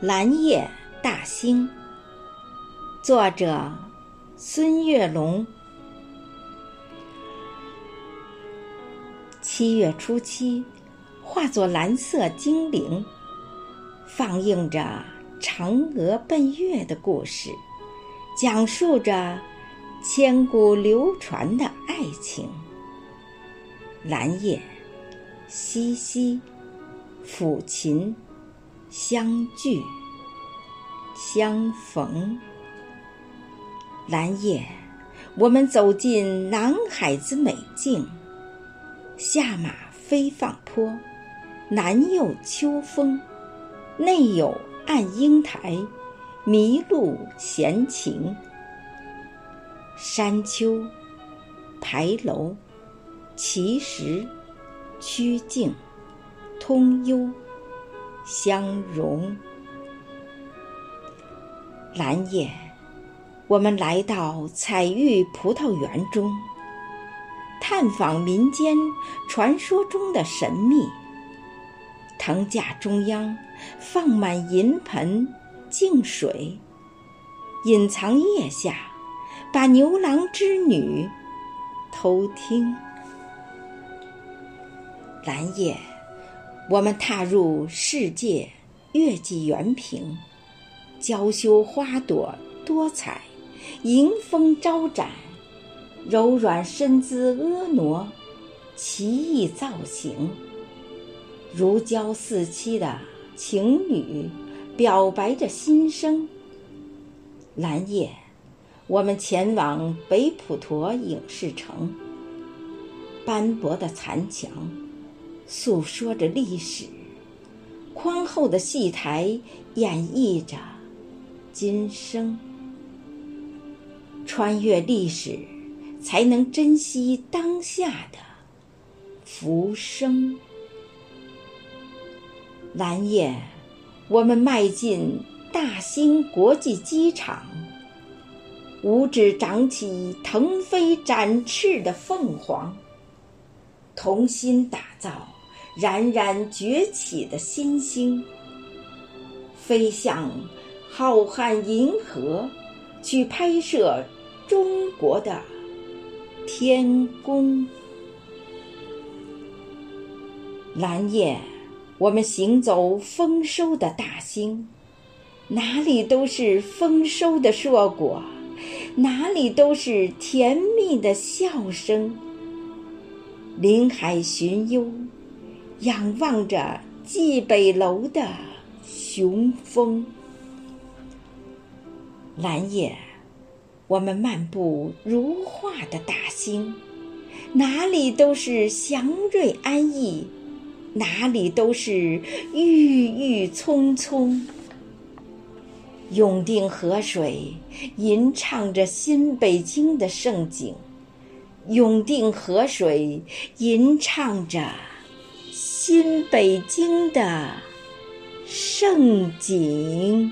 蓝夜大兴，作者孙月龙。七月初七，化作蓝色精灵，放映着嫦娥奔月的故事，讲述着千古流传的爱情。蓝夜，西西，抚琴。相聚，相逢。蓝夜，我们走进南海子美境。下马飞放坡，南有秋风，内有暗英台，麋鹿闲情。山丘，牌楼，奇石，曲径，通幽。相融。蓝夜，我们来到彩玉葡萄园中，探访民间传说中的神秘。藤架中央放满银盆净水，隐藏腋下，把牛郎织女偷听。蓝夜。我们踏入世界月季园坪，娇羞花朵多彩，迎风招展，柔软身姿婀娜，奇异造型，如胶似漆的情侣表白着心声。蓝夜，我们前往北普陀影视城，斑驳的残墙。诉说着历史，宽厚的戏台演绎着今生。穿越历史，才能珍惜当下的浮生。蓝夜，我们迈进大兴国际机场，五指长起腾飞展翅的凤凰，同心打造。冉冉崛起的新星，飞向浩瀚银河，去拍摄中国的天宫。蓝夜，我们行走丰收的大兴，哪里都是丰收的硕果，哪里都是甜蜜的笑声。林海寻幽。仰望着蓟北楼的雄风，蓝夜，我们漫步如画的大兴，哪里都是祥瑞安逸，哪里都是郁郁葱葱。永定河水吟唱着新北京的盛景，永定河水吟唱着。新北京的盛景。